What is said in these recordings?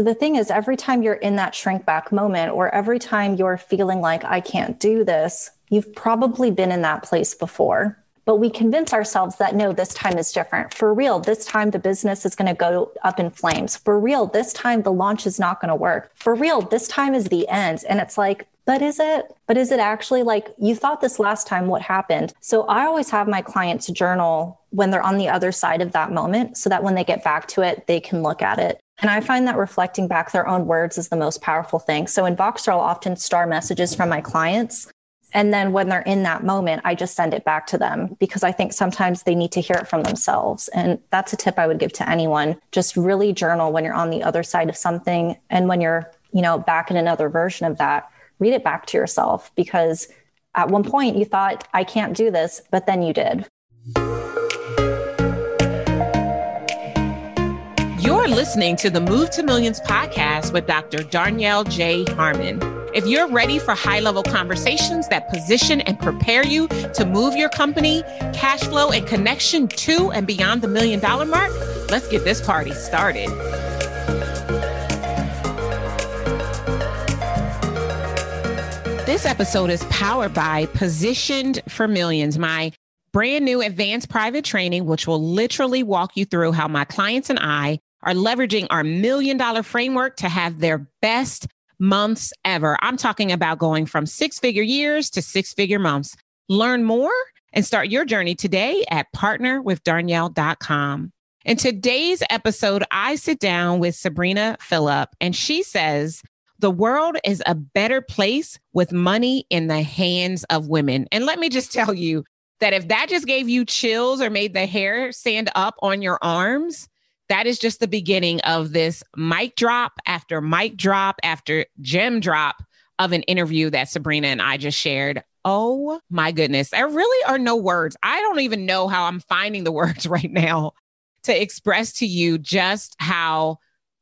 So the thing is, every time you're in that shrink back moment, or every time you're feeling like, I can't do this, you've probably been in that place before. But we convince ourselves that no, this time is different. For real, this time the business is going to go up in flames. For real, this time the launch is not going to work. For real, this time is the end. And it's like, but is it? But is it actually like you thought this last time? What happened? So I always have my clients journal when they're on the other side of that moment so that when they get back to it, they can look at it. And I find that reflecting back their own words is the most powerful thing. So in Voxer, I'll often star messages from my clients. And then when they're in that moment, I just send it back to them because I think sometimes they need to hear it from themselves. And that's a tip I would give to anyone. Just really journal when you're on the other side of something. And when you're, you know, back in another version of that, read it back to yourself because at one point you thought, I can't do this, but then you did. Listening to the Move to Millions podcast with Dr. Darnyelle J. Harmon. If you're ready for high level conversations that position and prepare you to move your company, cash flow, and connection to and beyond the million dollar mark, let's get this party started. This episode is powered by Positioned for Millions, my brand new advanced private training, which will literally walk you through how my clients and I are leveraging our million dollar framework to have their best months ever. I'm talking about going from six figure years to six figure months. Learn more and start your journey today at partnerwithdarnyelle.com. In today's episode, I sit down with Sabrina Phillip, and she says, the world is a better place with money in the hands of women. And let me just tell you that if that just gave you chills or made the hair stand up on your arms, that is just the beginning of this mic drop after mic drop after gem drop of an interview that Sabrina and I just shared. Oh my goodness. There really are no words. I don't even know how I'm finding the words right now to express to you just how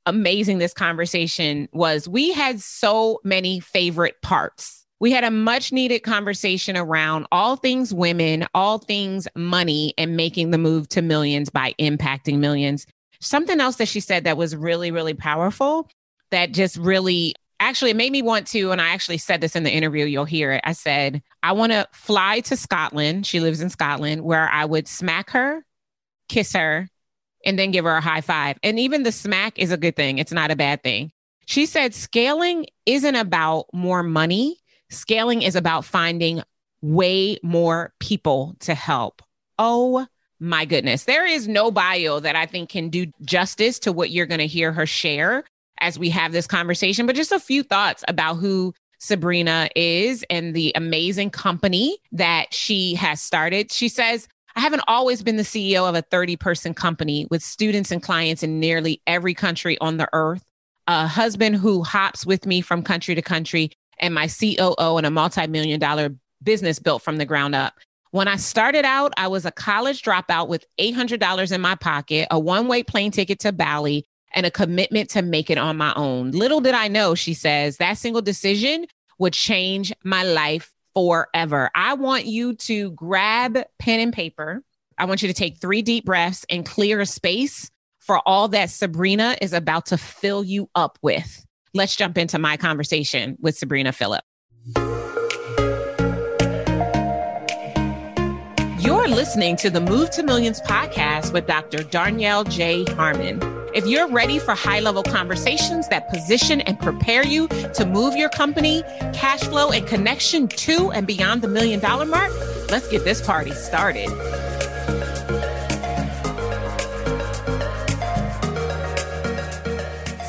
amazing this conversation was. We had so many favorite parts. We had a much needed conversation around all things women, all things money, and making the move to millions by impacting millions. Something else that she said that was really, really powerful that just really actually it made me want to and i actually said this in the interview you'll hear it. I said i want to fly to scotland she lives in scotland where i would smack her kiss her and then give her a high five. And even the smack is a good thing it's not a bad thing. She said scaling isn't about more money scaling is about finding way more people to help. Oh my goodness, there is no bio that I think can do justice to what you're going to hear her share as we have this conversation, but just a few thoughts about who Sabrina is and the amazing company that she has started. She says, I haven't always been the CEO of a 30 person company with students and clients in nearly every country on the earth, a husband who hops with me from country to country, and my COO and a multi million dollar business built from the ground up. When I started out, I was a college dropout with $800 in my pocket, a one way plane ticket to Bali, and a commitment to make it on my own. Little did I know, she says, that single decision would change my life forever. I want you to grab pen and paper. I want you to take three deep breaths and clear a space for all that Sabrina is about to fill you up with. Let's jump into my conversation with Sabrina Phillip. Listening to the Move to Millions podcast with Dr. Darnyelle J. Harmon. If you're ready for high level conversations that position and prepare you to move your company, cash flow, and connection to and beyond the million dollar mark, let's get this party started.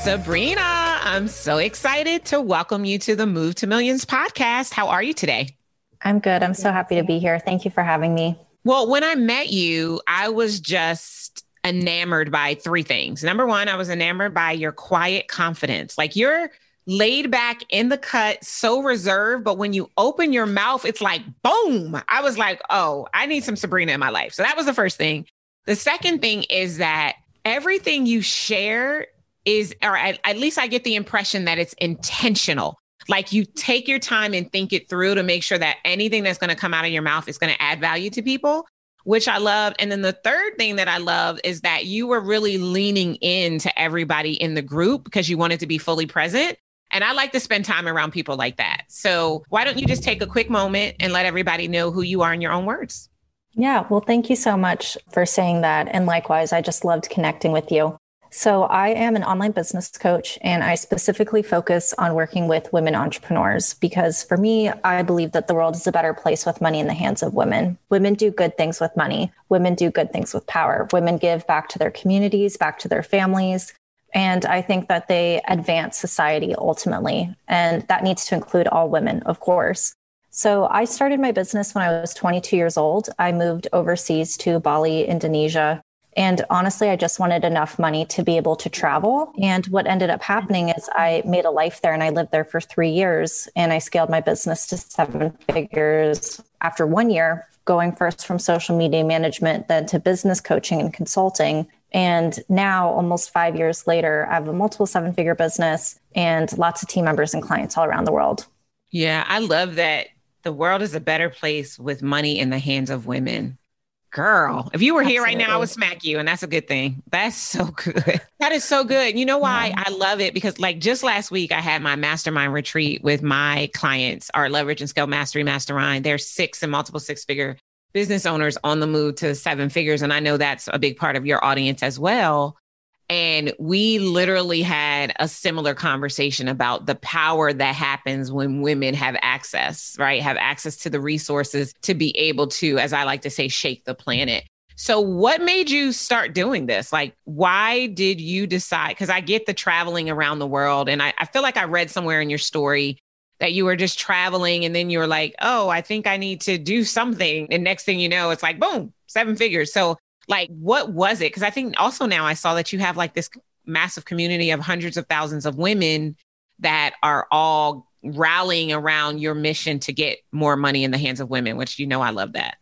Sabrina, I'm so excited to welcome you to the Move to Millions podcast. How are you today? I'm good. I'm so happy to be here. Thank you for having me. Well, when I met you, I was just enamored by three things. Number one, I was enamored by your quiet confidence. Like you're laid back in the cut, so reserved, but when you open your mouth, it's like boom. I was like, oh, I need some Sabrina in my life. So that was the first thing. The second thing is that everything you share is, or at, at least I get the impression that it's intentional. Like you take your time and think it through to make sure that anything that's going to come out of your mouth is going to add value to people. which I love. And then the third thing that I love is that you were really leaning in to everybody in the group because you wanted to be fully present. And I like to spend time around people like that. So why don't you just take a quick moment and let everybody know who you are in your own words? Yeah, well, thank you so much for saying that. And likewise, I just loved connecting with you. So, I am an online business coach and I specifically focus on working with women entrepreneurs because for me, I believe that the world is a better place with money in the hands of women. Women do good things with money, women do good things with power. Women give back to their communities, back to their families. And I think that they advance society ultimately. And that needs to include all women, of course. So I started my business when I was 22 years old. I moved overseas to Bali, Indonesia. And honestly, I just wanted enough money to be able to travel. And what ended up happening is I made a life there and I lived there for three years and I scaled my business to seven figures after one year, going first from social media management, then to business coaching and consulting. And now, almost five years later, I have a multiple seven figure business and lots of team members and clients all around the world. Yeah, I love that the world is a better place with money in the hands of women. Girl, if you were here right now, I would smack you. And that's a good thing. That's so good. That is so good. You know why yeah. I love it? Because, like, just last week, I had my mastermind retreat with my clients, our Leverage and Scale Mastery Mastermind. They're six and multiple six figure business owners on the move to seven figures. And I know that's a big part of your audience as well. And we literally had a similar conversation about the power that happens when women have access, right? Have access to the resources to be able to, as I like to say, shake the planet. So, what made you start doing this? Like, why did you decide? Because I get the traveling around the world. And I, I feel like I read somewhere in your story that you were just traveling and then you were like, oh, I think I need to do something. And next thing you know, it's like, boom, seven figures. So, like, what was it? Because I think also now I saw that you have like this massive community of hundreds of thousands of women that are all rallying around your mission to get more money in the hands of women, which you know I love that.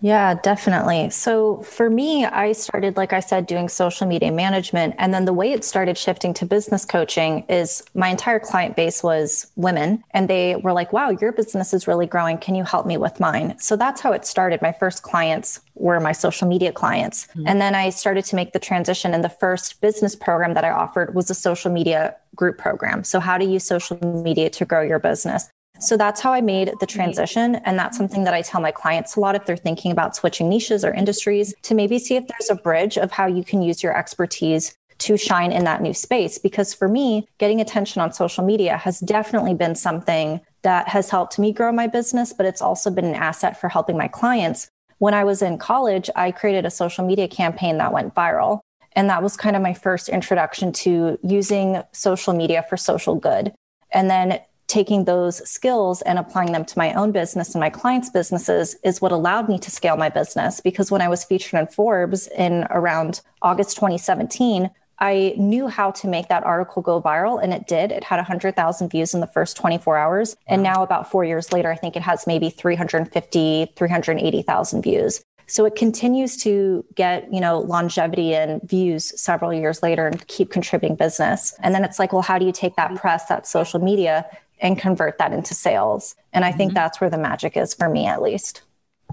Yeah, definitely. So for me, I started, like I said, doing social media management. And then the way it started shifting to business coaching is my entire client base was women. And they were like, wow, your business is really growing. Can you help me with mine? So that's how it started. My first clients were my social media clients. Mm-hmm. And then I started to make the transition. And the first business program that I offered was a social media group program. So, how to use social media to grow your business. So that's how I made the mm-hmm. transition. And that's mm-hmm. something that I tell my clients a lot if they're thinking about switching niches or industries to maybe see if there's a bridge of how you can use your expertise to shine in that new space. Because for me, getting attention on social media has definitely been something that has helped me grow my business, but it's also been an asset for helping my clients. When I was in college, I created a social media campaign that went viral. And that was kind of my first introduction to using social media for social good. And then taking those skills and applying them to my own business and my clients' businesses is what allowed me to scale my business. Because when I was featured in Forbes in around August 2017, I knew how to make that article go viral, and it did. It had 100,000 views in the first 24 hours. And now, about four years later, I think it has maybe 350, 380,000 views. So it continues to get, you know, longevity and views several years later and keep contributing business. And then it's like, well, how do you take that press, that social media, and convert that into sales. And I think mm-hmm. that's where the magic is for me, at least.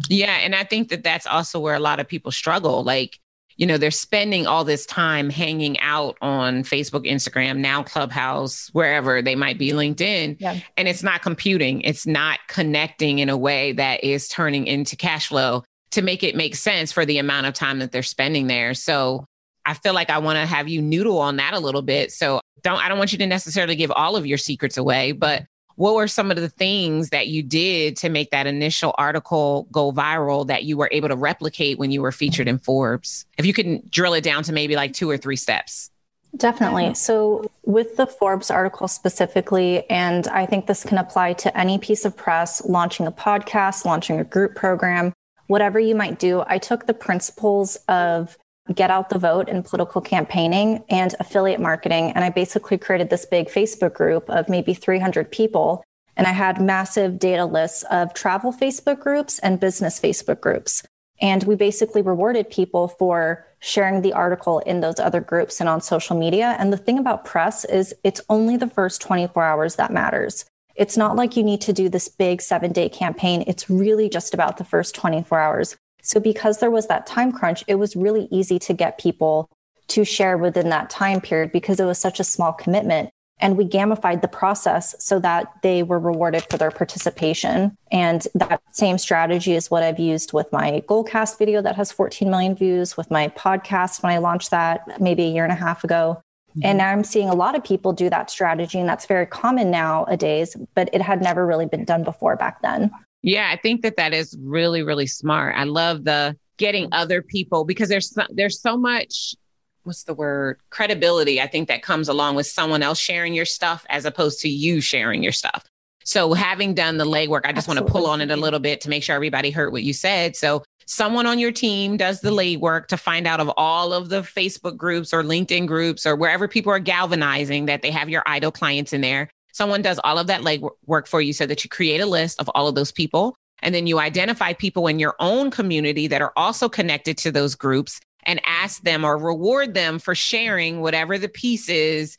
Yeah. And I think that that's also where a lot of people struggle. Like, you know, they're spending all this time hanging out on Facebook, Instagram, now Clubhouse, wherever they might be, LinkedIn, yeah. and it's not computing. It's not connecting in a way that is turning into cash flow to make it make sense for the amount of time that they're spending there. So I feel like I want to have you noodle on that a little bit. So don't I don't want you to necessarily give all of your secrets away, but what were some of the things that you did to make that initial article go viral that you were able to replicate when you were featured in Forbes? If you can drill it down to maybe like two or three steps. Definitely. So, with the Forbes article specifically, and I think this can apply to any piece of press, launching a podcast, launching a group program, whatever you might do, I took the principles of get out the vote in political campaigning and affiliate marketing. And I basically created this big Facebook group of maybe 300 people. And I had massive data lists of travel Facebook groups and business Facebook groups. And we basically rewarded people for sharing the article in those other groups and on social media. And the thing about press is it's only the first 24 hours that matters. It's not like you need to do this big seven day campaign. It's really just about the first 24 hours. So, because there was that time crunch, it was really easy to get people to share within that time period because it was such a small commitment. And we gamified the process so that they were rewarded for their participation. And that same strategy is what I've used with my Goalcast video that has 14 million views, with my podcast when I launched that maybe a year and a half ago. Mm-hmm. And now I'm seeing a lot of people do that strategy, and that's very common nowadays, but it had never really been done before back then. Yeah, I think that that is really, really smart. I love the getting other people because there's so, there's so much what's the word credibility i think that comes along with someone else sharing your stuff as opposed to you sharing your stuff. So having done the legwork i just want to pull on it a little bit to make sure everybody heard what you said. So someone on your team does the legwork to find out of all of the facebook groups or linkedin groups or wherever people are galvanizing that they have your idol clients in there someone does all of that legwork for you so that you create a list of all of those people and then you identify people in your own community that are also connected to those groups and ask them or reward them for sharing whatever the piece is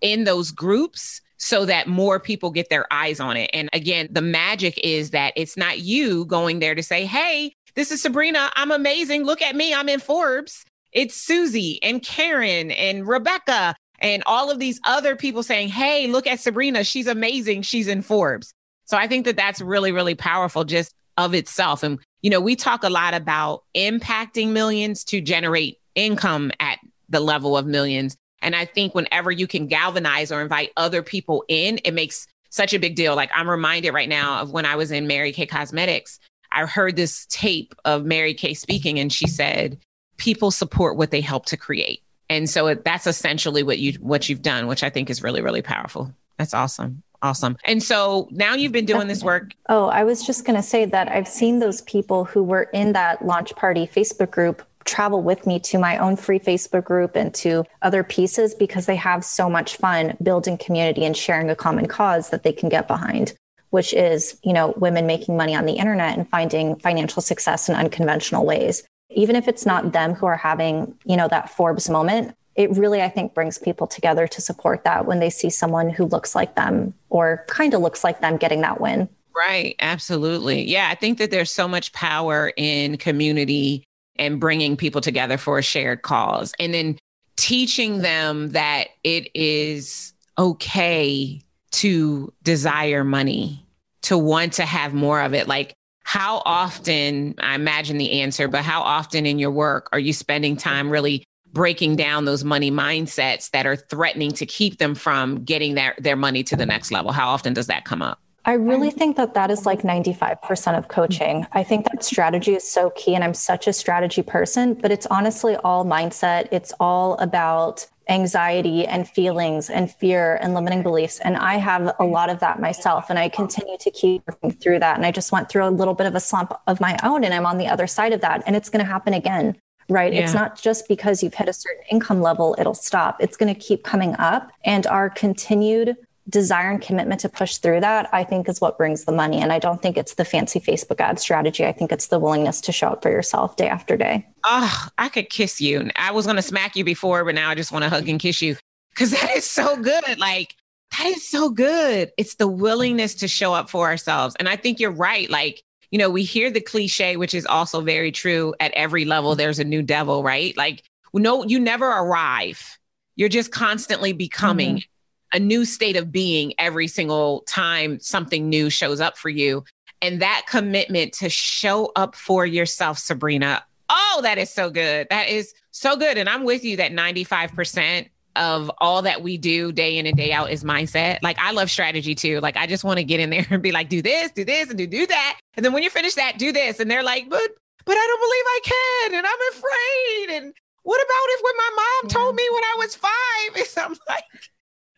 in those groups so that more people get their eyes on it. And again, the magic is that it's not you going there to say, Hey, this is Sabrina. I'm amazing. Look at me. I'm in Forbes. It's Susie and Karen and Rebecca and all of these other people saying, Hey, look at Sabrina. She's amazing. She's in Forbes. So I think that that's really, really powerful just of itself. And you know, we talk a lot about impacting millions to generate income at the level of millions. And I think whenever you can galvanize or invite other people in, it makes such a big deal. Like I'm reminded right now of when I was in Mary Kay Cosmetics, I heard this tape of Mary Kay speaking, and she said, "People support what they help to create." And so that's essentially what you what you've done, which I think is really really powerful. That's awesome. Awesome. And so now you've been doing this work. Oh, I was just going to say that I've seen those people who were in that launch party Facebook group travel with me to my own free Facebook group and to other pieces because they have so much fun building community and sharing a common cause that they can get behind which is, you know, women making money on the internet and finding financial success in unconventional ways. Even if it's not them who are having, you know, that Forbes moment, it really, I think, brings people together to support that when they see someone who looks like them or kind of looks like them getting that win. Right. Absolutely. Yeah. I think that there's so much power in community and bringing people together for a shared cause and then teaching them that it is okay to desire money, to want to have more of it. Like, how often, I imagine the answer, but how often in your work are you spending time really breaking down those money mindsets that are threatening to keep them from getting their, their money to the next level? How often does that come up? I really think that that is like 95% of coaching. I think that strategy is so key. And I'm such a strategy person, but it's honestly all mindset. It's all about anxiety and feelings and fear and limiting beliefs. And I have a lot of that myself. And I continue to keep working through that. And I just went through a little bit of a slump of my own. And I'm on the other side of that. And it's going to happen again right? Yeah. It's not just because you've hit a certain income level, it'll stop. It's going to keep coming up. And our continued desire and commitment to push through that, I think, is what brings the money. And I don't think it's the fancy Facebook ad strategy. I think it's the willingness to show up for yourself day after day. Oh, I could kiss you. I was going to smack you before, but now I just want to hug and kiss you because that is so good. Like, that is so good. It's the willingness to show up for ourselves. And I think you're right. Like, you know, we hear the cliche, which is also very true at every level, there's a new devil, right? Like, no, you never arrive. You're just constantly becoming mm-hmm. A new state of being every single time something new shows up for you. And that commitment to show up for yourself, Sabrina. Oh, that is so good. That is so good. And I'm with you that 95% of all that we do day in and day out is mindset. Like I love strategy too. Like I just want to get in there and be like, do this, do this, and do do that. And then when you finish that, do this. And they're like, but but I don't believe I can, and I'm afraid. And what about if when my mom told me when I was five? And I'm like,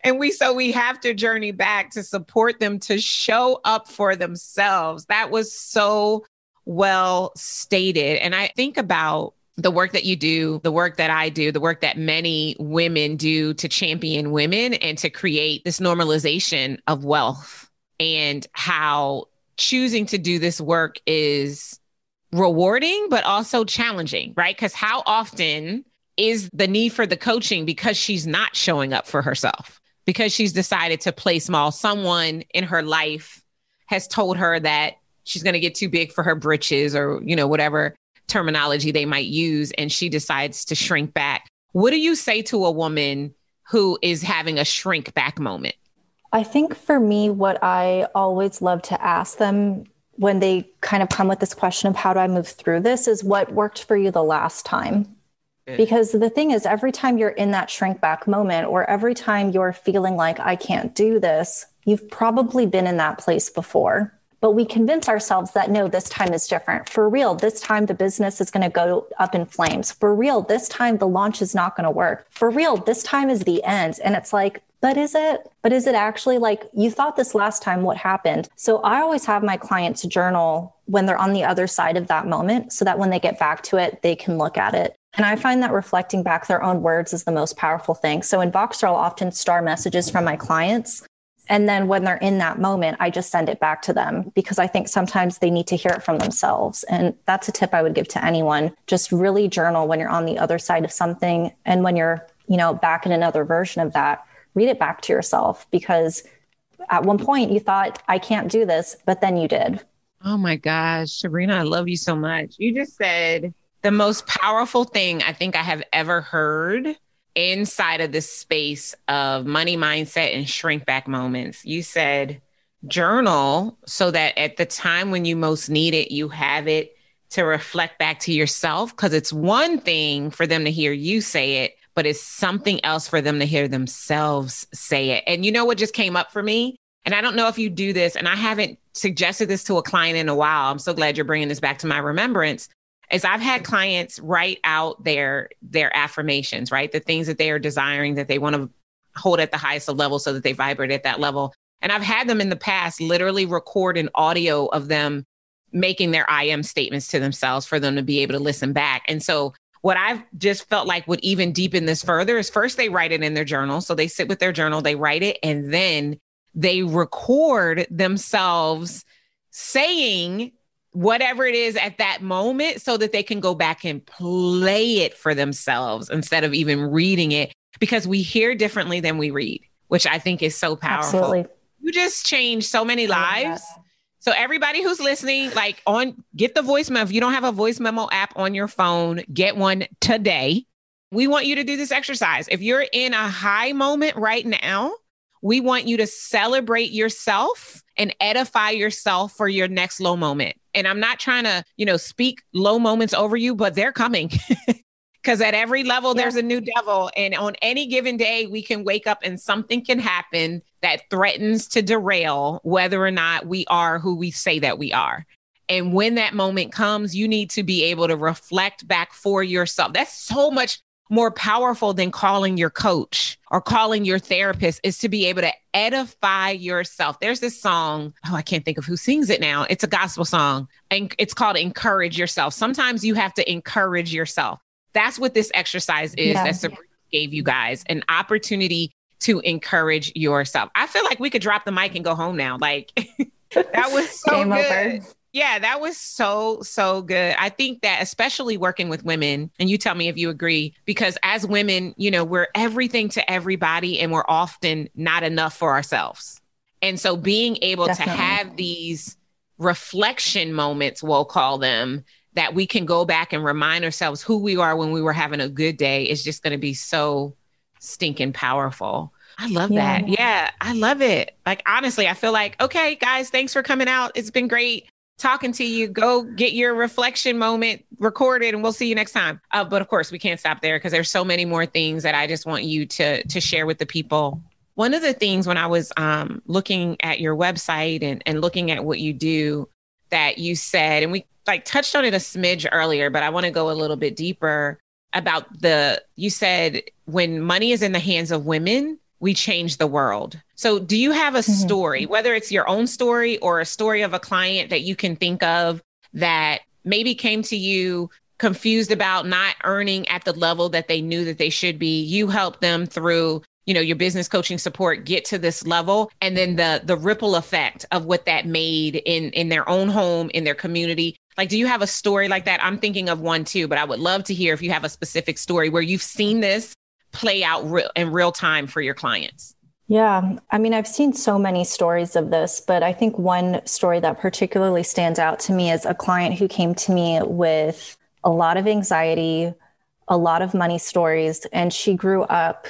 and we so we have to journey back to support them to show up for themselves. That was so well stated. And I think about the work that you do, the work that I do, the work that many women do to champion women and to create this normalization of wealth and how choosing to do this work is rewarding, but also challenging, right? Because how often is the need for the coaching because she's not showing up for herself, because she's decided to play small? Someone in her life has told her that she's going to get too big for her britches or, you know, whatever terminology they might use and she decides to shrink back. What do you say to a woman who is having a shrink back moment? I think for me, what I always love to ask them when they kind of come with this question of how do I move through this is what worked for you the last time? Because the thing is, every time you're in that shrink back moment, or every time you're feeling like, I can't do this, you've probably been in that place before. But we convince ourselves that no, this time is different. For real, this time the business is going to go up in flames. For real, this time the launch is not going to work. For real, this time is the end. And it's like, but is it? But is it actually like you thought this last time? What happened? So I always have my clients journal when they're on the other side of that moment so that when they get back to it, they can look at it. And I find that reflecting back their own words is the most powerful thing. So in Voxer, I'll often star messages from my clients. And then when they're in that moment, I just send it back to them because I think sometimes they need to hear it from themselves. And that's a tip I would give to anyone. Just really journal when you're on the other side of something. And when you're, you know, back in another version of that, read it back to yourself because at one point you thought, I can't do this, but then you did. Oh my gosh, Sabrina, I love you so much. You just said the most powerful thing I think I have ever heard inside of this space of money mindset and shrink back moments. You said journal so that at the time when you most need it, you have it to reflect back to yourself. Because it's one thing for them to hear you say it, but it's something else for them to hear themselves say it. And you know what just came up for me? And I don't know if you do this, and I haven't suggested this to a client in a while. I'm so glad you're bringing this back to my remembrance. Is I've had clients write out their their affirmations, right? The things that they are desiring that they want to hold at the highest of level so that they vibrate at that level. And I've had them in the past literally record an audio of them making their I am statements to themselves for them to be able to listen back. And so what I've just felt like would even deepen this further is first they write it in their journal. So they sit with their journal, they write it, and then they record themselves saying whatever it is at that moment so that they can go back and play it for themselves instead of even reading it because we hear differently than we read, which I think is so powerful. Absolutely. You just change so many oh lives so everybody who's listening, like on get the voice memo. If you don't have a voice memo app on your phone, get one today. We want you to do this exercise. If you're in a high moment right now, we want you to celebrate yourself and edify yourself for your next low moment. And I'm not trying to, you know, speak low moments over you, but they're coming. Because at every level, yeah. there's a new devil. And on any given day, we can wake up and something can happen that threatens to derail whether or not we are who we say that we are. And when that moment comes, you need to be able to reflect back for yourself. That's so much more powerful than calling your coach or calling your therapist is to be able to edify yourself. There's this song, oh, I can't think of who sings it now. It's a gospel song and it's called Encourage Yourself. Sometimes you have to encourage yourself. That's what this exercise is yeah. that Sabrina gave you guys an opportunity to encourage yourself. I feel like we could drop the mic and go home now. Like that was so Game good. Over. Yeah, that was so, so good. I think that especially working with women, and you tell me if you agree, because as women, you know, we're everything to everybody and we're often not enough for ourselves. And so being able Definitely. to have these reflection moments, we'll call them, that we can go back and remind ourselves who we are when we were having a good day is just going to be so stinking powerful. I love yeah. that. Yeah, I love it. Like, honestly, I feel like, okay, guys, thanks for coming out. It's been great talking to you. Go get your reflection moment recorded and we'll see you next time. Uh, but of course, we can't stop there because there's so many more things that I just want you to, to share with the people. One of the things when I was um, looking at your website and, and looking at what you do that you said, and we like touched on it a smidge earlier, but I want to go a little bit deeper about the you said when money is in the hands of women we change the world so do you have a mm-hmm. story whether it's your own story or a story of a client that you can think of that maybe came to you confused about not earning at the level that they knew that they should be you helped them through you know your business coaching support get to this level and then the the ripple effect of what that made in in their own home in their community like, do you have a story like that? I'm thinking of one too, but I would love to hear if you have a specific story where you've seen this play out re- in real time for your clients. Yeah, I mean, I've seen so many stories of this, but I think one story that particularly stands out to me is a client who came to me with a lot of anxiety, a lot of money stories. And she grew up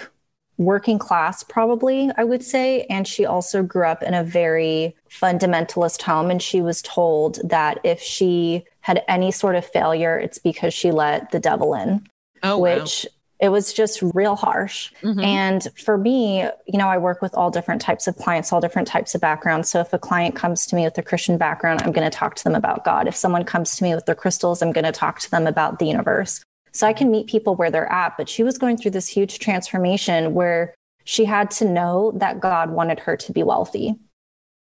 working class, probably, I would say. And she also grew up in a very fundamentalist home. And she was told that if she had any sort of failure, it's because she let the devil in. Oh, which wow it was just real harsh. Mm-hmm. And for me, you know, I work with all different types of clients, all different types of backgrounds. So if a client comes to me with a Christian background, I'm going to talk to them about God. If someone comes to me with their crystals, I'm going to talk to them about the universe. So I can meet people where they're at. But she was going through this huge transformation where she had to know that God wanted her to be wealthy.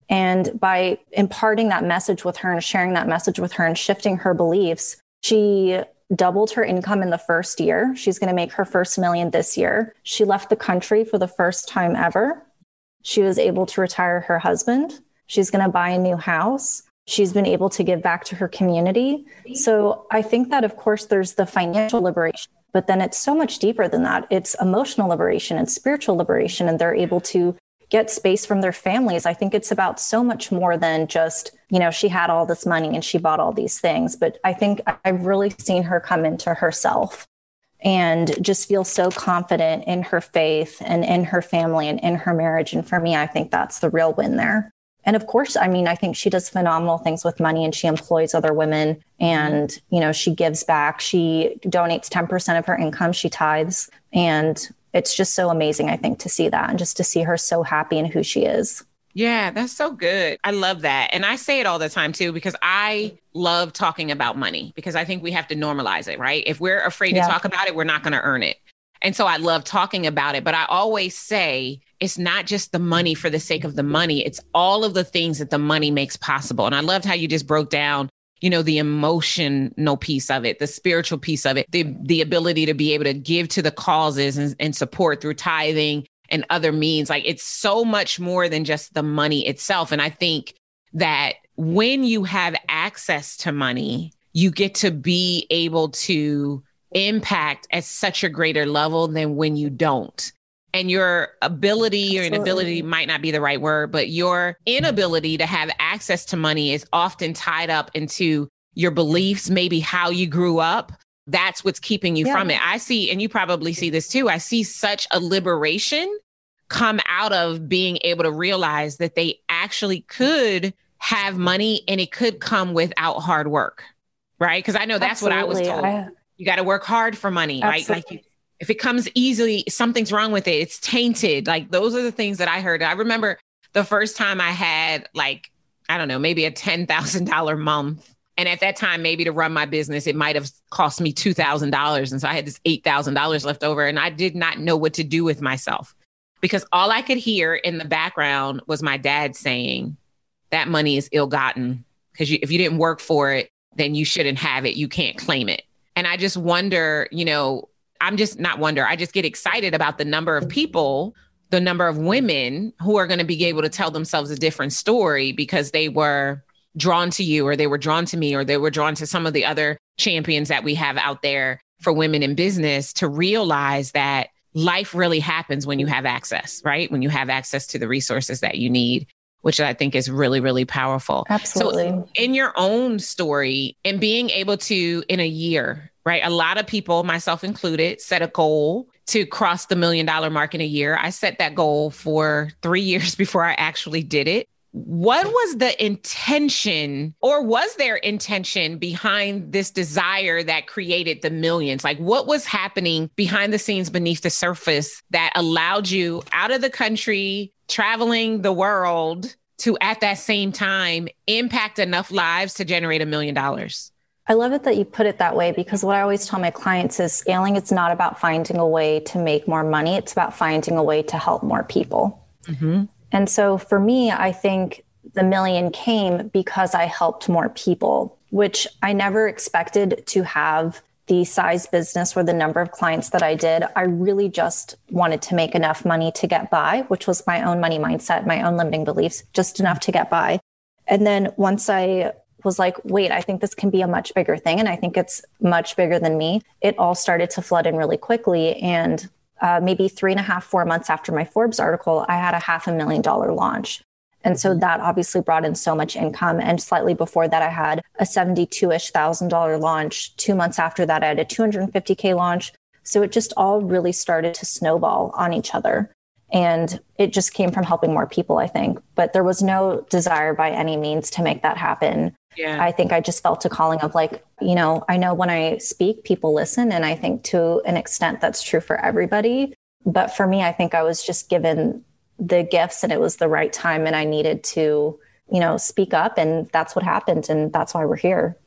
And by imparting that message with her and sharing that message with her and shifting her beliefs, she doubled her income in the first year. She's going to make her first million this year. She left the country for the first time ever. She was able to retire her husband. She's going to buy a new house. She's been able to give back to her community. So I think that, of course, there's the financial liberation, but then it's so much deeper than that. It's emotional liberation and spiritual liberation. And they're able to get space from their families. I think it's about so much more than just, you know, she had all this money and she bought all these things. But I think I've really seen her come into herself and just feel so confident in her faith and in her family and in her marriage. And for me, I think that's the real win there. And of course, I mean, I think she does phenomenal things with money and she employs other women and, you know, she gives back. She donates 10% of her income, she tithes. And it's just so amazing, I think, to see that and just to see her so happy in who she is. Yeah, that's so good. I love that. And I say it all the time too, because I love talking about money because I think we have to normalize it, right? If we're afraid yeah. to talk about it, we're not going to earn it. And so I love talking about it. But I always say it's not just the money for the sake of the money, it's all of the things that the money makes possible. And I loved how you just broke down you know the emotional piece of it the spiritual piece of it the the ability to be able to give to the causes and, and support through tithing and other means. Like it's so much more than just the money itself. And i think that when you have access to money you get to be able to impact at such a greater level than when you don't and your ability or inability might not be the right word, but your inability to have access to money is often tied up into your beliefs, maybe how you grew up. That's what's keeping you yeah. from it. I see, and you probably see this too. I see such a liberation come out of being able to realize that they actually could have money and it could come without hard work. Right. Cause I know that's Absolutely. what I was told. I, you got to work hard for money, Absolutely. right? Like you, if it comes easily, something's wrong with it. It's tainted. Like those are the things that I heard. I remember the first time I had like, I don't know, maybe a $10,000 month. And at that time, maybe to run my business, it might have cost me $2,000. And so I had this $8,000 left over and I did not know what to do with myself because all I could hear in the background was my dad saying, that money is ill gotten because if you didn't work for it, then you shouldn't have it. You can't claim it. And I just wonder, you know, I'm just not wonder. I just get excited about the number of people, the number of women who are going to be able to tell themselves a different story because they were drawn to you or they were drawn to me or they were drawn to some of the other champions that we have out there for women in business to realize that life really happens when you have access, right? When you have access to the resources that you need which I think is really, really powerful. Absolutely. So, in your own story and being able to, in a year, right? A lot of people, myself included, set a goal to cross the million dollar mark in a year. I set that goal for three years before I actually did it. What was the intention, or was there intention behind this desire that created the millions? Like, what was happening behind the scenes beneath the surface that allowed you out of the country, traveling the world to, at that same time, impact enough lives to generate a million dollars? I love it that you put it that way because what I always tell my clients is scaling, it's not about finding a way to make more money, it's about finding a way to help more people. Mm-hmm. And so for me, I think the million came because I helped more people, which I never expected to have the size business or the number of clients that I did. I really just wanted to make enough money to get by, which was my own money mindset, my own limiting beliefs, just enough to get by. And then once I was like, wait, I think this can be a much bigger thing. And I think it's much bigger than me. It all started to flood in really quickly. And uh, maybe three and a half, four months after my Forbes article, I had a half a million dollar launch. And so that obviously brought in so much income. And slightly before that, I had a 72 ish thousand dollar launch. Two months after that, I had a 250K launch. So it just all really started to snowball on each other. And it just came from helping more people, I think. But there was no desire by any means to make that happen. Yeah. I think I just felt a calling of like, you know, I know when I speak, people listen. And I think to an extent that's true for everybody. But for me, I think I was just given the gifts and it was the right time and I needed to, you know, speak up. And that's what happened. And that's why we're here.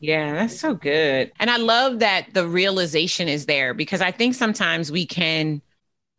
Yeah, that's so good. And I love that the realization is there because I think sometimes we can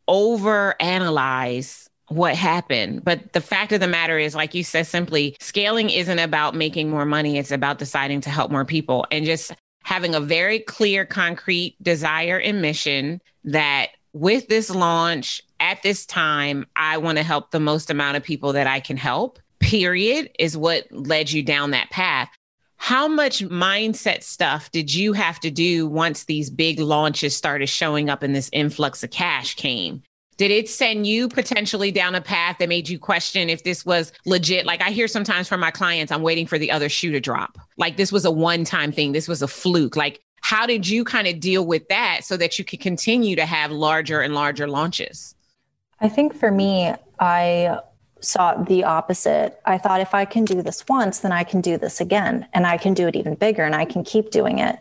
over analyze what happened. But the fact of the matter is, like you said, simply scaling isn't about making more money, it's about deciding to help more people and just having a very clear, concrete desire and mission that with this launch at this time, I want to help the most amount of people that I can help, period, is what led you down that path. How much mindset stuff did you have to do once these big launches started showing up and this influx of cash came? Did it send you potentially down a path that made you question if this was legit? Like I hear sometimes from my clients, I'm waiting for the other shoe to drop. Like this was a one time thing, this was a fluke. Like, how did you kind of deal with that so that you could continue to have larger and larger launches? I think for me, I saw the opposite. I thought if I can do this once, then I can do this again and I can do it even bigger and I can keep doing it.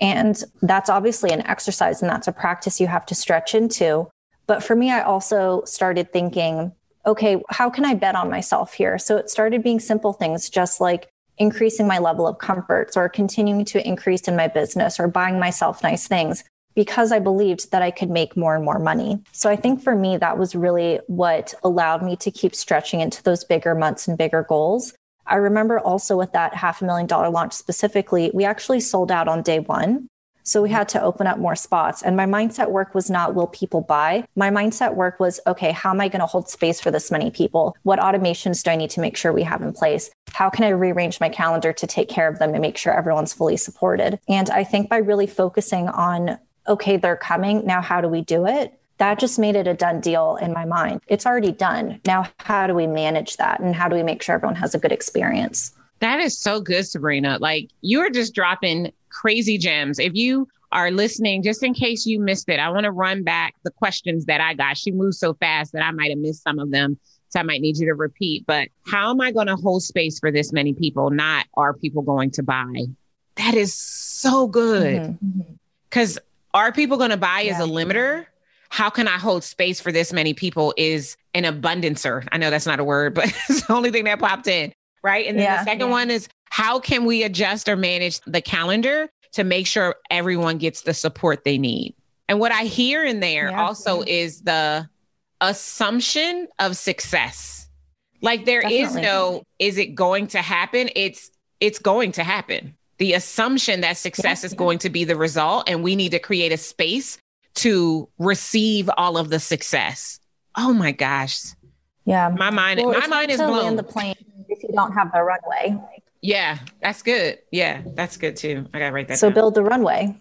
And that's obviously an exercise and that's a practice you have to stretch into. But for me, I also started thinking, okay, how can I bet on myself here? So it started being simple things, just like increasing my level of comforts or continuing to increase in my business or buying myself nice things because I believed that I could make more and more money. So I think for me, that was really what allowed me to keep stretching into those bigger months and bigger goals. I remember also with that half a million dollar launch specifically, we actually sold out on day one. So we had to open up more spots. And my mindset work was not, will people buy? My mindset work was, okay, how am I going to hold space for this many people? What automations do I need to make sure we have in place? How can I rearrange my calendar to take care of them and make sure everyone's fully supported? And I think by really focusing on okay, they're coming. Now, how do we do it? That just made it a done deal in my mind. It's already done. Now, how do we manage that? And how do we make sure everyone has a good experience? That is so good, Sabrina. Like you are just dropping crazy gems. If you are listening, just in case you missed it, I want to run back the questions that I got. She moved so fast that I might have missed some of them. So I might need you to repeat. But how am I going to hold space for this many people? Not are people going to buy? That is so good. Because mm-hmm. Are people going to buy yeah. as a limiter? How can I hold space for this many people is an abundancer. I know that's not a word, but it's the only thing that popped in. Right. And then yeah, the second yeah. one is how can we adjust or manage the calendar to make sure everyone gets the support they need? And what I hear in there also is the assumption of success. Like there Definitely. is no, is it going to happen? It's it's going to happen the assumption that success is going to be the result and we need to create a space to receive all of the success. Oh my gosh. Yeah. My mind well, my mind is blown. the plane if you don't have the runway. Yeah, that's good. Yeah, that's good too. I got to write that So down. build the runway.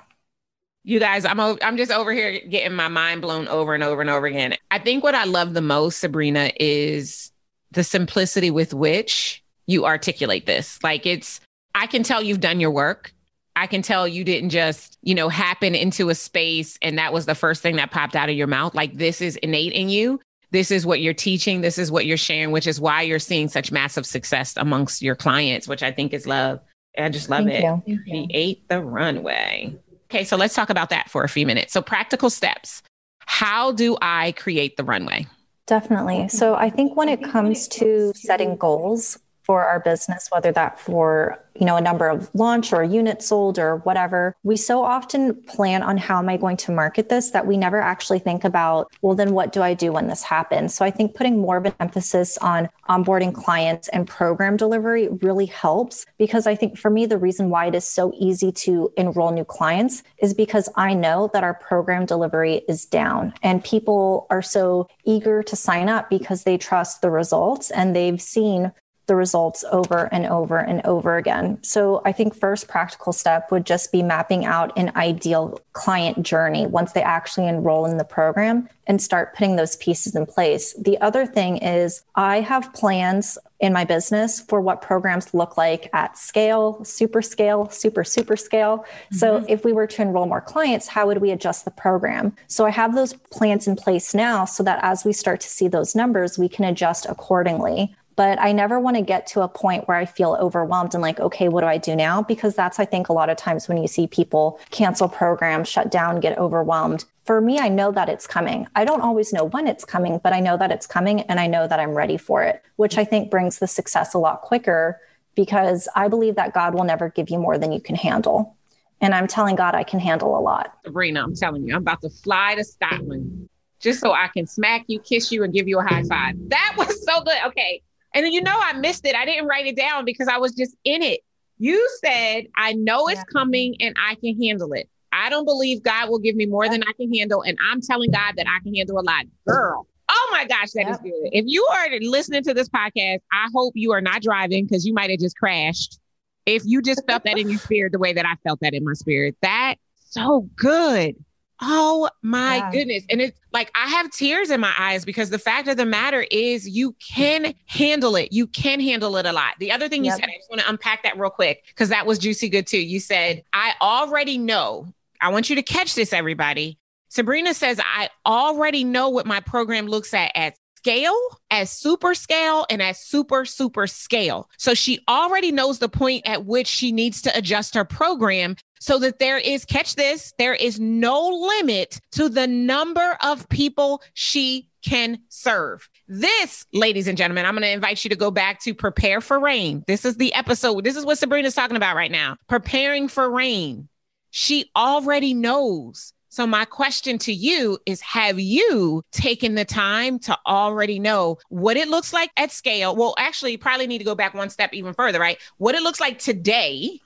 You guys, I'm o- I'm just over here getting my mind blown over and over and over again. I think what I love the most, Sabrina, is the simplicity with which you articulate this. Like it's I can tell you've done your work. I can tell you didn't just, you know, happen into a space and that was the first thing that popped out of your mouth. Like this is innate in you. This is what you're teaching. This is what you're sharing, which is why you're seeing such massive success amongst your clients, which I think is love. I just love Thank it. You. ate the runway. Okay, so let's talk about that for a few minutes. So, practical steps. How do I create the runway? Definitely. So, I think when it comes to setting goals, for our business, whether that for, you know, a number of launch or units sold or whatever, we so often plan on how am I going to market this that we never actually think about, well, then what do I do when this happens? So I think putting more of an emphasis on onboarding clients and program delivery really helps because I think for me, the reason why it is so easy to enroll new clients is because I know that our program delivery is down and people are so eager to sign up because they trust the results and they've seen the results over and over and over again. So I think first practical step would just be mapping out an ideal client journey once they actually enroll in the program and start putting those pieces in place. The other thing is I have plans in my business for what programs look like at scale, super scale, super, super scale. Mm-hmm. So if we were to enroll more clients, how would we adjust the program? So I have those plans in place now so that as we start to see those numbers, we can adjust accordingly. But I never want to get to a point where I feel overwhelmed and like, okay, what do I do now? Because that's, I think, a lot of times when you see people cancel programs, shut down, get overwhelmed. For me, I know that it's coming. I don't always know when it's coming, but I know that it's coming and I know that I'm ready for it, which I think brings the success a lot quicker because I believe that God will never give you more than you can handle. And I'm telling God I can handle a lot. Sabrina, I'm telling you, I'm about to fly to Scotland just so I can smack you, kiss you, and give you a high five. That was so good. Okay. And then, you know, I missed it. I didn't write it down because I was just in it. You said, I know it's yeah. coming and I can handle it. I don't believe God will give me more than I can handle. And I'm telling God that I can handle a lot. Girl, oh my gosh, that yep. is good. If you are listening to this podcast, I hope you are not driving because you might have just crashed. If you just felt that in your spirit the way that I felt that in my spirit, that's so good. Oh my yeah. goodness. And it's like I have tears in my eyes because the fact of the matter is you can handle it. You can handle it a lot. The other thing you said, I just want to unpack that real quick because that was juicy good too. You said, I already know. I want you to catch this, everybody. Sabrina says, I already know what my program looks at at scale, as super scale, and as super, super scale. So she already knows the point at which she needs to adjust her program so that there is, catch this, there is no limit to the number of people she can serve. This, ladies and gentlemen, I'm going to invite you to go back to Prepare for Rain. This is the episode. This is what Sabrina's talking about right now. Preparing for rain. She already knows so, my question to you is Have you taken the time to already know what it looks like at scale? Well, actually, you probably need to go back one step even further, right? What it looks like today,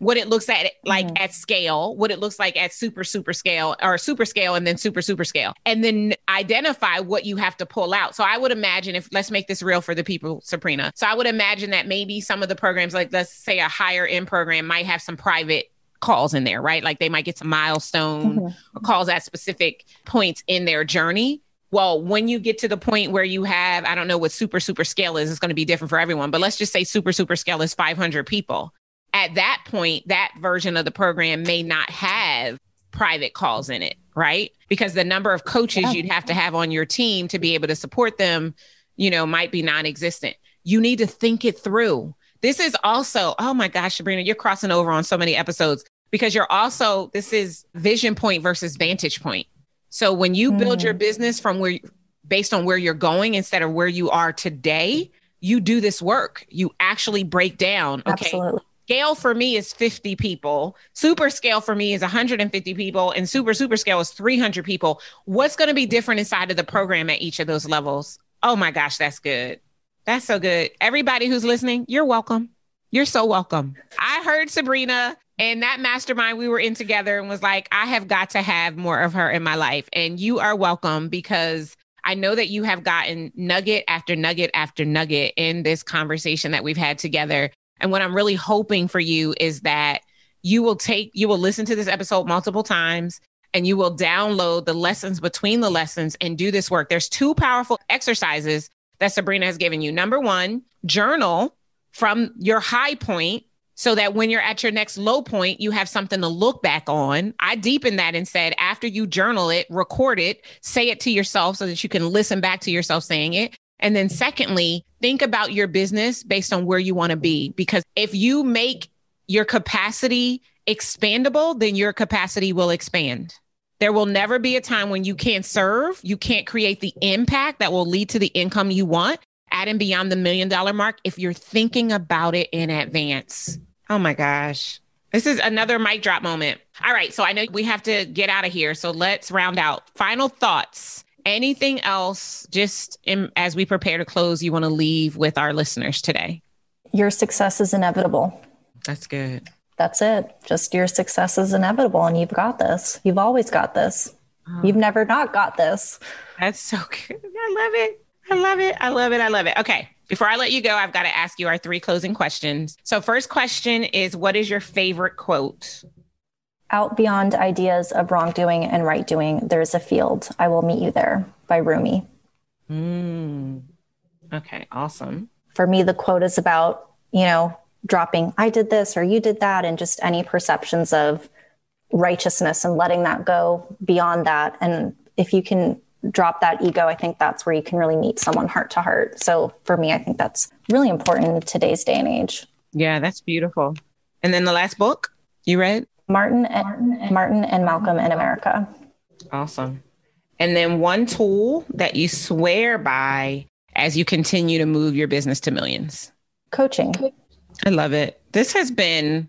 what it looks at like mm-hmm. at scale, what it looks like at super, super scale or super scale and then super, super scale, and then identify what you have to pull out. So, I would imagine if let's make this real for the people, Sabrina. So, I would imagine that maybe some of the programs, like let's say a higher end program, might have some private calls in there, right? Like they might get some milestone mm-hmm. calls at specific points in their journey. Well, when you get to the point where you have, I don't know what super, super scale is, it's going to be different for everyone, but let's just say super, super scale is 500 people. At that point, that version of the program may not have private calls in it, right? Because the number of coaches yeah. you'd have to have on your team to be able to support them, you know, might be non existent. You need to think it through. This is also, oh my gosh, Sabrina, you're crossing over on so many episodes because you're also this is vision point versus vantage point. So when you build your hmm. business from where based on where you're going instead of where you are today, you do this work. You actually break down. Okay. Absolutely. Scale for me is 50 people. Super scale for me is 150 people. And super, super scale is 300 people. What's going to be different inside of the program at each of those levels? Oh my gosh, that's good. That's so good. Everybody who's listening, you're welcome. You're so welcome. I heard Sabrina and that mastermind we were in together and was like, I have got to have more of her in my life. And you are welcome because I know that you have gotten nugget after nugget after nugget in this conversation that we've had together. And what I'm really hoping for you is that you will take, you will listen to this episode multiple times and you will download the lessons between the lessons and do this work. There's two powerful exercises that Sabrina has given you. Number one, journal from your high point so that when you're at your next low point, you have something to look back on. I deepened that and said, after you journal it, record it, say it to yourself so that you can listen back to yourself saying it. And then, secondly, think about your business based on where you want to be. Because if you make your capacity expandable, then your capacity will expand. There will never be a time when you can't serve, you can't create the impact that will lead to the income you want at and beyond the million dollar mark if you're thinking about it in advance. Oh my gosh. This is another mic drop moment. All right. So I know we have to get out of here. So let's round out. Final thoughts. Anything else, just in, as we prepare to close, you want to leave with our listeners today? Your success is inevitable. That's good. That's it. Just your success is inevitable, and you've got this. You've always got this. Oh. You've never not got this. That's so good. I love it. I love it. I love it. I love it. Okay. Before I let you go, I've got to ask you our three closing questions. So, first question is What is your favorite quote? Out beyond ideas of wrongdoing and right doing, there's a field. I will meet you there by Rumi. Mm. Okay, awesome. For me, the quote is about, you know, dropping, I did this or you did that, and just any perceptions of righteousness and letting that go beyond that. And if you can drop that ego, I think that's where you can really meet someone heart to heart. So for me, I think that's really important in today's day and age. Yeah, that's beautiful. And then the last book you read? Martin and Martin and Malcolm in America. Awesome. And then one tool that you swear by as you continue to move your business to millions. Coaching. I love it. This has been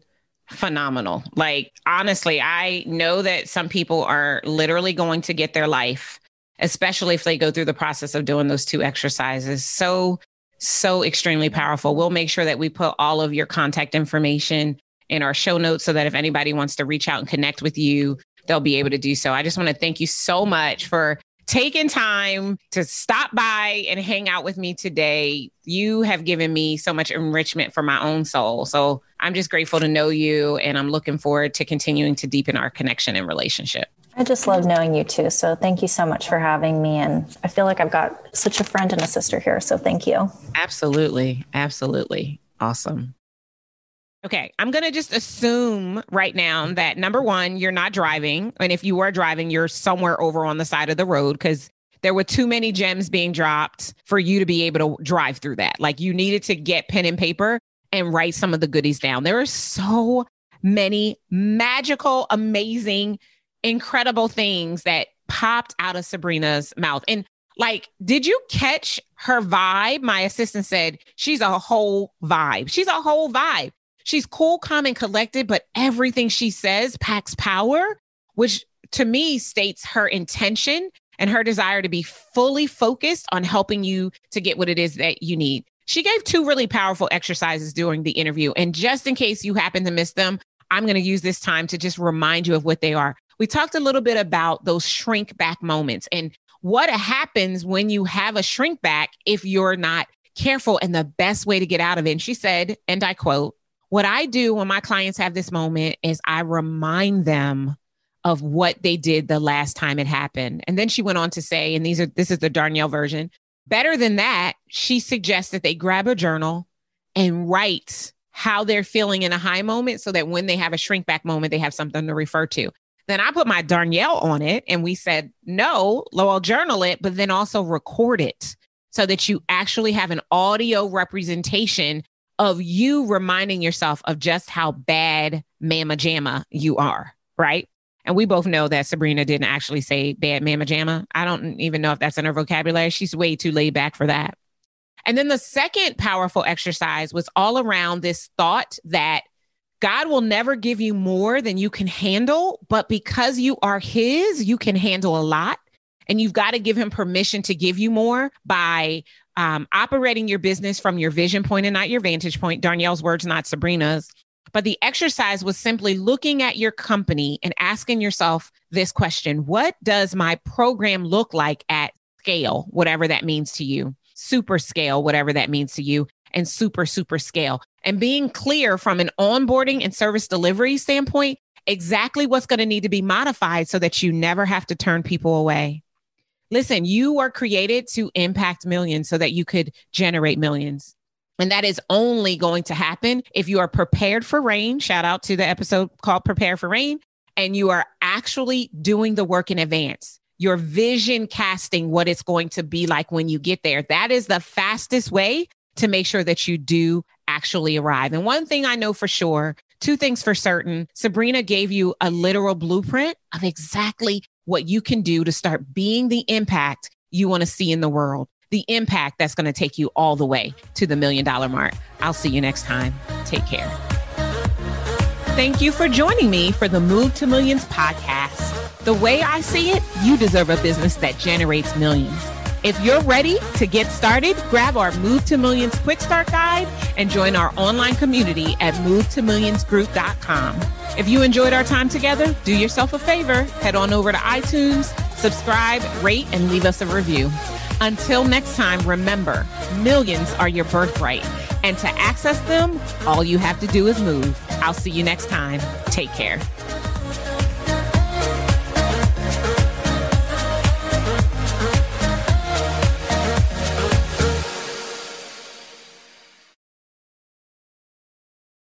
phenomenal. Like, honestly, I know that some people are literally going to get their life, especially if they go through the process of doing those two exercises. So, so extremely powerful. We'll make sure that we put all of your contact information in our show notes so that if anybody wants to reach out and connect with you, they'll be able to do so. I just want to thank you so much for taking time to stop by and hang out with me today. You have given me so much enrichment for my own soul. So I'm just grateful to know you and I'm looking forward to continuing to deepen our connection and relationship. I just love knowing you too. So thank you so much for having me. And I feel like I've got such a friend and a sister here. So thank you. Absolutely. Absolutely. Awesome. Okay, I'm going to just assume right now that number one, you're not driving. And if you were driving, you're somewhere over on the side of the road because there were too many gems being dropped for you to be able to drive through that. Like you needed to get pen and paper and write some of the goodies down. There are so many magical, amazing, incredible things that popped out of Sabrina's mouth. And like, did you catch her vibe? My assistant said she's a whole vibe. She's a whole vibe. She's cool, calm, and collected, but everything she says packs power, which to me states her intention and her desire to be fully focused on helping you to get what it is that you need. She gave two really powerful exercises during the interview. And just in case you happen to miss them, I'm going to use this time to just remind you of what they are. We talked a little bit about those shrink back moments and what happens when you have a shrink back if you're not careful and the best way to get out of it. And she said, and I quote, what I do when my clients have this moment is I remind them of what they did the last time it happened. And then she went on to say, and these are this is the Darnell version. Better than that, she suggests that they grab a journal and write how they're feeling in a high moment so that when they have a shrink back moment, they have something to refer to. Then I put my Darnell on it and we said, no, Lowell, journal it, but then also record it so that you actually have an audio representation of you reminding yourself of just how bad mama jamma you are, right? And we both know that Sabrina didn't actually say bad mama jamma. I don't even know if that's in her vocabulary. She's way too laid back for that. And then the second powerful exercise was all around this thought that God will never give you more than you can handle, but because you are His, you can handle a lot. And you've got to give Him permission to give you more by um, operating your business from your vision point and not your vantage point. Darnell's words, not Sabrina's. But the exercise was simply looking at your company and asking yourself this question What does my program look like at scale, whatever that means to you? Super scale, whatever that means to you, and super, super scale. And being clear from an onboarding and service delivery standpoint, exactly what's going to need to be modified so that you never have to turn people away. Listen, you are created to impact millions so that you could generate millions. And that is only going to happen if you are prepared for rain. Shout out to the episode called Prepare for Rain. And you are actually doing the work in advance. You're vision casting what it's going to be like when you get there. That is the fastest way to make sure that you do actually arrive. And one thing I know for sure, two things for certain Sabrina gave you a literal blueprint of exactly what you can do to start being the impact you want to see in the world, the impact that's going to take you all the way to the million dollar mark. I'll see you next time. Take care. Thank you for joining me for the Move to Millions podcast. The way I see it, you deserve a business that generates millions. If you're ready to get started, grab our Move to Millions Quick Start Guide and join our online community at movetomillionsgroup.com. If you enjoyed our time together, do yourself a favor, head on over to iTunes, subscribe, rate, and leave us a review. Until next time, remember millions are your birthright. And to access them, all you have to do is move. I'll see you next time. Take care.